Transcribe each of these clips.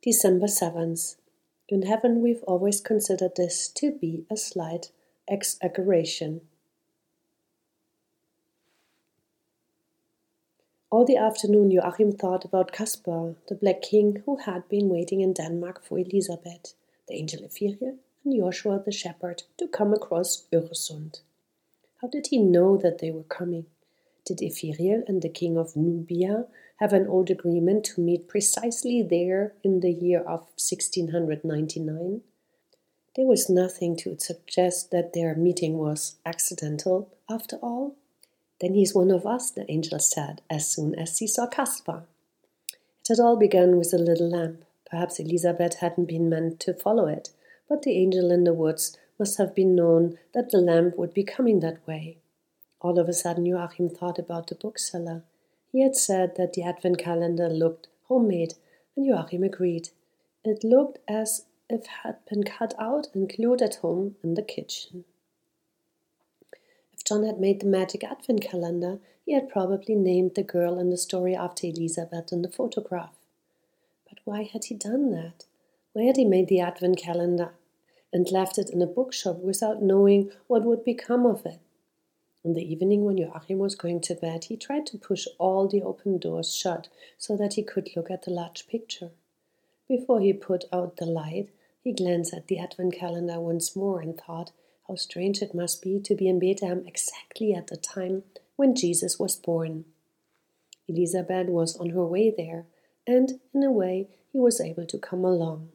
December 7th. In heaven, we've always considered this to be a slight exaggeration. All the afternoon, Joachim thought about Caspar, the Black King who had been waiting in Denmark for Elisabeth, the angel Ephiriel, and Joshua the shepherd to come across Öresund. How did he know that they were coming? Did Ephiriel and the king of Nubia have an old agreement to meet precisely there in the year of 1699? There was nothing to suggest that their meeting was accidental, after all. Then he's one of us, the angel said, as soon as he saw Caspar. It had all begun with a little lamp. Perhaps Elizabeth hadn't been meant to follow it, but the angel in the woods must have been known that the lamp would be coming that way. All of a sudden, Joachim thought about the bookseller. He had said that the advent calendar looked homemade, and Joachim agreed. It looked as if it had been cut out and glued at home in the kitchen. If John had made the magic advent calendar, he had probably named the girl in the story after Elisabeth in the photograph. But why had he done that? Why had he made the advent calendar and left it in a bookshop without knowing what would become of it? In the evening, when Joachim was going to bed, he tried to push all the open doors shut so that he could look at the large picture. Before he put out the light, he glanced at the advent calendar once more and thought how strange it must be to be in Bethlehem exactly at the time when Jesus was born. Elizabeth was on her way there, and in a way he was able to come along.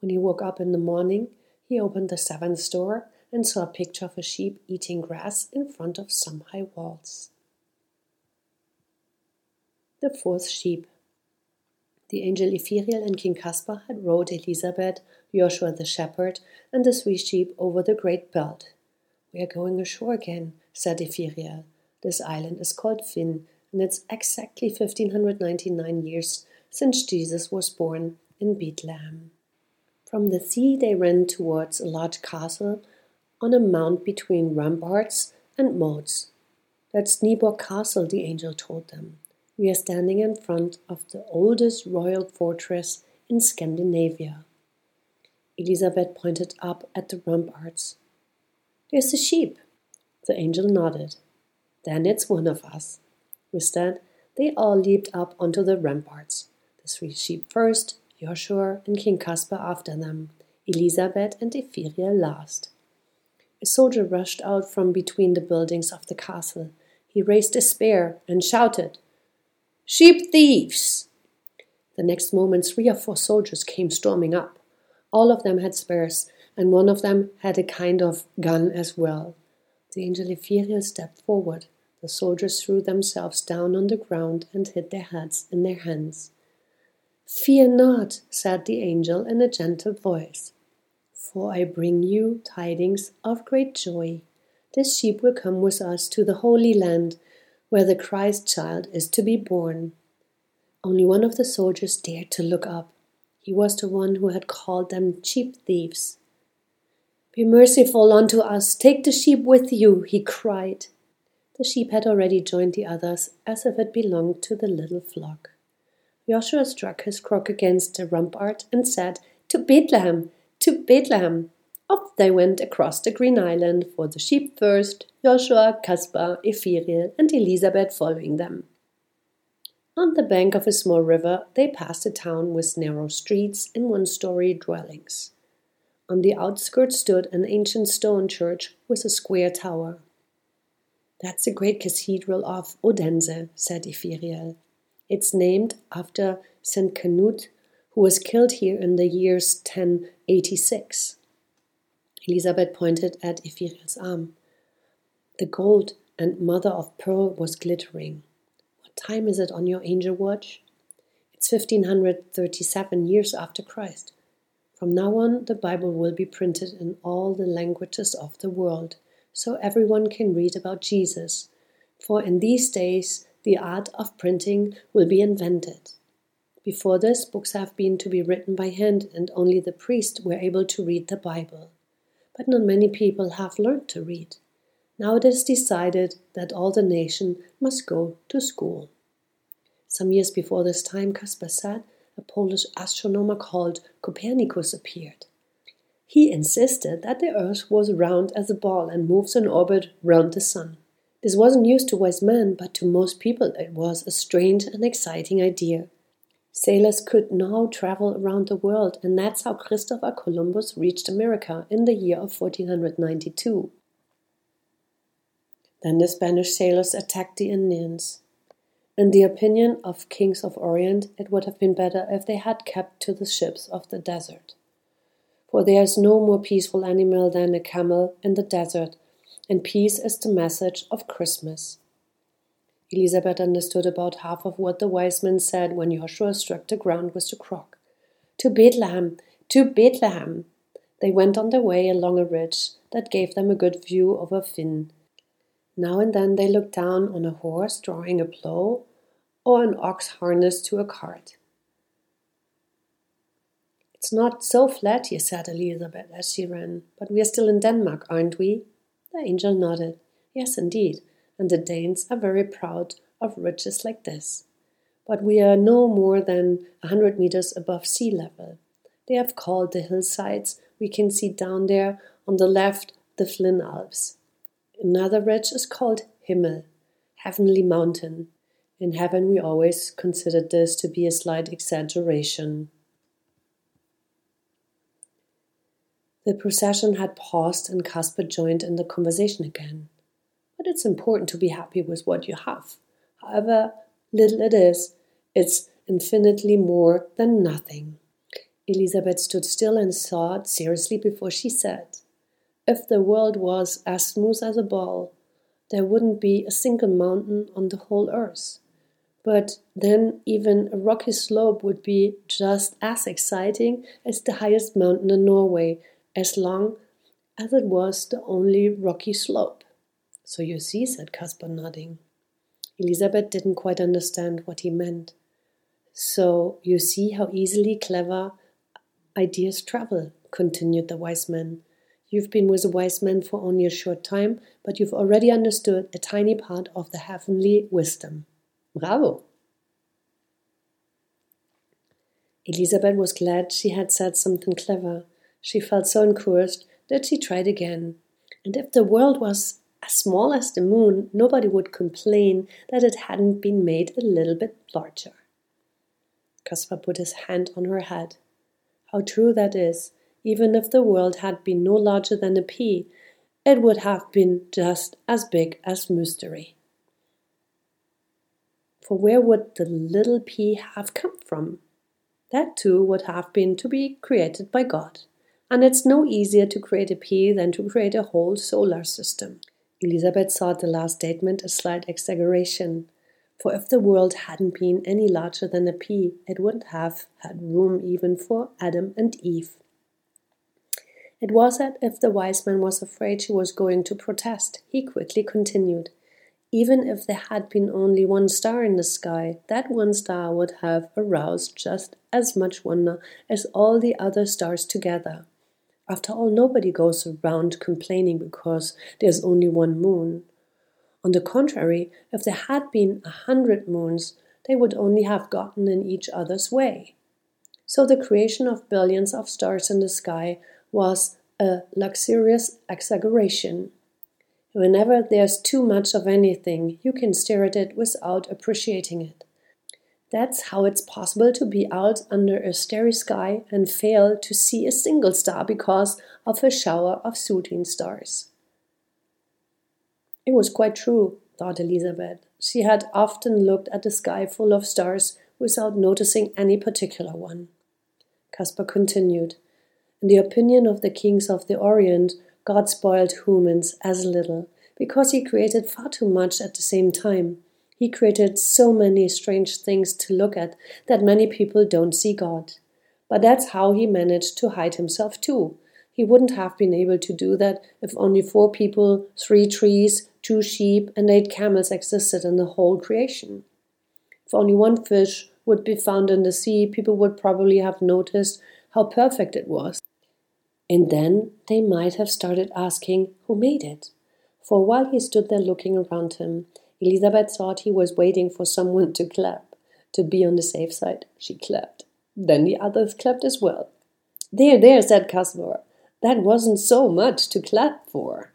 When he woke up in the morning, he opened the seventh door and saw a picture of a sheep eating grass in front of some high walls. The fourth sheep. The angel Ephiriel and King Caspar had rode Elisabeth, Joshua the shepherd, and the three sheep over the great belt. We are going ashore again, said Ephiriel. This island is called Finn, and it's exactly 1599 years since Jesus was born in Bethlehem. From the sea they ran towards a large castle on a mount between ramparts and moats. That's Nyborg Castle, the angel told them. We are standing in front of the oldest royal fortress in Scandinavia. Elisabeth pointed up at the ramparts. There's a sheep. The angel nodded. Then it's one of us. With that, they all leaped up onto the ramparts. The three sheep first, Joshua and King Caspar after them, Elisabeth and Ephiriel last. A soldier rushed out from between the buildings of the castle. He raised a spear and shouted, Sheep thieves! The next moment, three or four soldiers came storming up. All of them had spears, and one of them had a kind of gun as well. The angel Ephiriel stepped forward. The soldiers threw themselves down on the ground and hid their heads in their hands. Fear not, said the angel in a gentle voice, for I bring you tidings of great joy. This sheep will come with us to the Holy Land, where the Christ child is to be born. Only one of the soldiers dared to look up. He was the one who had called them sheep thieves. Be merciful unto us, take the sheep with you, he cried. The sheep had already joined the others as if it belonged to the little flock. Joshua struck his crook against the rampart and said, To Bethlehem, to Bethlehem. Off they went across the green island, for the sheep first, Joshua, Caspar, Ephiriel, and Elizabeth following them. On the bank of a small river, they passed a town with narrow streets and one story dwellings. On the outskirts stood an ancient stone church with a square tower. That's the great cathedral of Odense, said Ephiriel. It's named after St. Canute, who was killed here in the years 1086. Elisabeth pointed at Ephiriel's arm. The gold and mother of pearl was glittering What time is it on your angel watch? It's 1537 years after Christ. From now on, the Bible will be printed in all the languages of the world, so everyone can read about Jesus. For in these days, the art of printing will be invented. Before this, books have been to be written by hand, and only the priests were able to read the Bible. But not many people have learned to read. Now it is decided that all the nation must go to school. Some years before this time, Caspar said, a Polish astronomer called Copernicus appeared. He insisted that the Earth was round as a ball and moves in orbit round the Sun. This wasn't news to wise men, but to most people it was a strange and exciting idea. Sailors could now travel around the world, and that's how Christopher Columbus reached America in the year of 1492. Then the Spanish sailors attacked the Indians. In the opinion of kings of Orient, it would have been better if they had kept to the ships of the desert. For there is no more peaceful animal than a camel in the desert, and peace is the message of Christmas. Elizabeth understood about half of what the wise men said when Joshua struck the ground with the crock. To Bethlehem! To Bethlehem! They went on their way along a ridge that gave them a good view of a Finn, now and then they looked down on a horse drawing a plough or an ox harnessed to a cart. It's not so flat here, said Elizabeth as she ran, but we are still in Denmark, aren't we? The angel nodded. Yes, indeed, and the Danes are very proud of ridges like this. But we are no more than a hundred meters above sea level. They have called the hillsides we can see down there on the left the Flin Alps. Another ridge is called Himmel, heavenly mountain. In heaven, we always considered this to be a slight exaggeration. The procession had paused and Caspar joined in the conversation again. But it's important to be happy with what you have. However little it is, it's infinitely more than nothing. Elizabeth stood still and thought seriously before she said, if the world was as smooth as a ball, there wouldn't be a single mountain on the whole earth. But then, even a rocky slope would be just as exciting as the highest mountain in Norway, as long as it was the only rocky slope. So you see, said Caspar, nodding. Elizabeth didn't quite understand what he meant. So you see how easily clever ideas travel, continued the wise man. You've been with a wise man for only a short time, but you've already understood a tiny part of the heavenly wisdom. Bravo! Elizabeth was glad she had said something clever. She felt so encouraged that she tried again. And if the world was as small as the moon, nobody would complain that it hadn't been made a little bit larger. Caspar put his hand on her head. How true that is even if the world had been no larger than a pea, it would have been just as big as mystery. For where would the little pea have come from? That too would have been to be created by God. And it's no easier to create a pea than to create a whole solar system. Elizabeth thought the last statement a slight exaggeration. For if the world hadn't been any larger than a pea, it wouldn't have had room even for Adam and Eve. It was as if the wise man was afraid she was going to protest. He quickly continued. Even if there had been only one star in the sky, that one star would have aroused just as much wonder as all the other stars together. After all, nobody goes around complaining because there's only one moon. On the contrary, if there had been a hundred moons, they would only have gotten in each other's way. So the creation of billions of stars in the sky was a luxurious exaggeration. Whenever there's too much of anything, you can stare at it without appreciating it. That's how it's possible to be out under a starry sky and fail to see a single star because of a shower of shooting stars. It was quite true, thought Elizabeth. She had often looked at the sky full of stars without noticing any particular one. Caspar continued. In the opinion of the kings of the Orient, God spoiled humans as little, because he created far too much at the same time. He created so many strange things to look at that many people don't see God. But that's how he managed to hide himself too. He wouldn't have been able to do that if only four people, three trees, two sheep, and eight camels existed in the whole creation. If only one fish would be found in the sea, people would probably have noticed how perfect it was. And then they might have started asking who made it. For while he stood there looking around him, Elizabeth thought he was waiting for someone to clap. To be on the safe side, she clapped. Then the others clapped as well. There, there, said Caspar. That wasn't so much to clap for.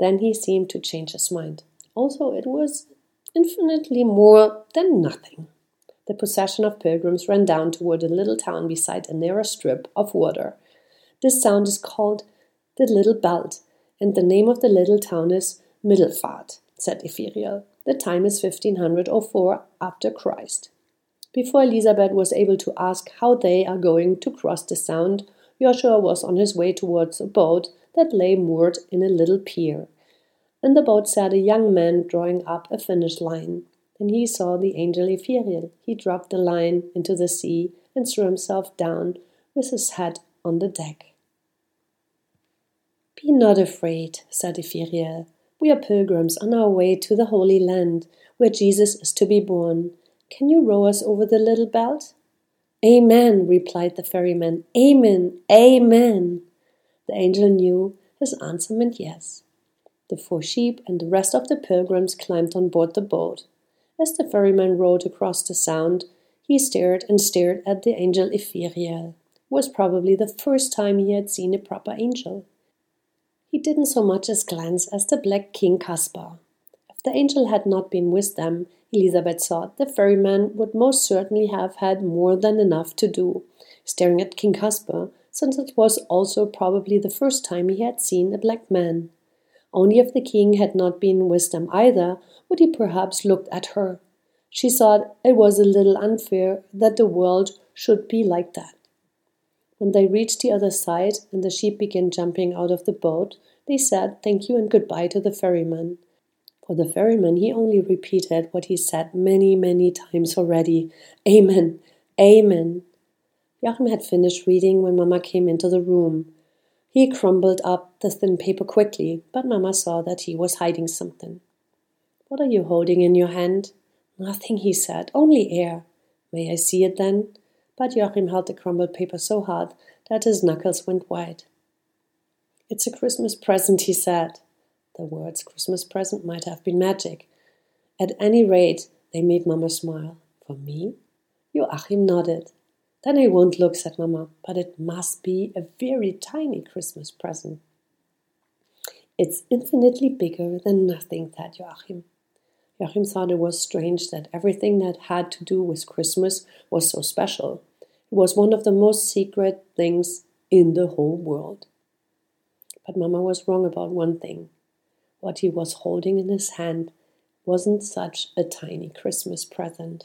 Then he seemed to change his mind. Also, it was infinitely more than nothing. The procession of pilgrims ran down toward a little town beside a narrow strip of water. This sound is called the Little Belt, and the name of the little town is Middelfart, said Ephiriel. The time is 1504 after Christ. Before Elizabeth was able to ask how they are going to cross the Sound, Joshua was on his way towards a boat that lay moored in a little pier. In the boat sat a young man drawing up a finish line. Then he saw the angel Ephiriel. He dropped the line into the sea and threw himself down with his head on the deck. Be not afraid, said Ephiriel. We are pilgrims on our way to the Holy Land, where Jesus is to be born. Can you row us over the little belt? Amen, replied the ferryman. Amen, amen. The angel knew his answer meant yes. The four sheep and the rest of the pilgrims climbed on board the boat. As the ferryman rowed across the sound, he stared and stared at the angel Ephiriel. It was probably the first time he had seen a proper angel. He didn't so much as glance at the black King Caspar. If the angel had not been with them, Elizabeth thought the ferryman would most certainly have had more than enough to do, staring at King Caspar, since it was also probably the first time he had seen a black man. Only if the king had not been with them either, would he perhaps look at her. She thought it was a little unfair that the world should be like that. When they reached the other side and the sheep began jumping out of the boat, they said thank you and goodbye to the ferryman. For the ferryman, he only repeated what he said many, many times already Amen, Amen. Joachim had finished reading when Mamma came into the room. He crumpled up the thin paper quickly, but Mamma saw that he was hiding something. What are you holding in your hand? Nothing, he said, only air. May I see it then? But Joachim held the crumpled paper so hard that his knuckles went white. It's a Christmas present, he said. The words Christmas present might have been magic. At any rate, they made Mamma smile. For me? Joachim nodded. Then I won't look, said Mamma, but it must be a very tiny Christmas present. It's infinitely bigger than nothing, said Joachim. Joachim thought it was strange that everything that had to do with Christmas was so special. It was one of the most secret things in the whole world. But Mamma was wrong about one thing. What he was holding in his hand wasn't such a tiny Christmas present.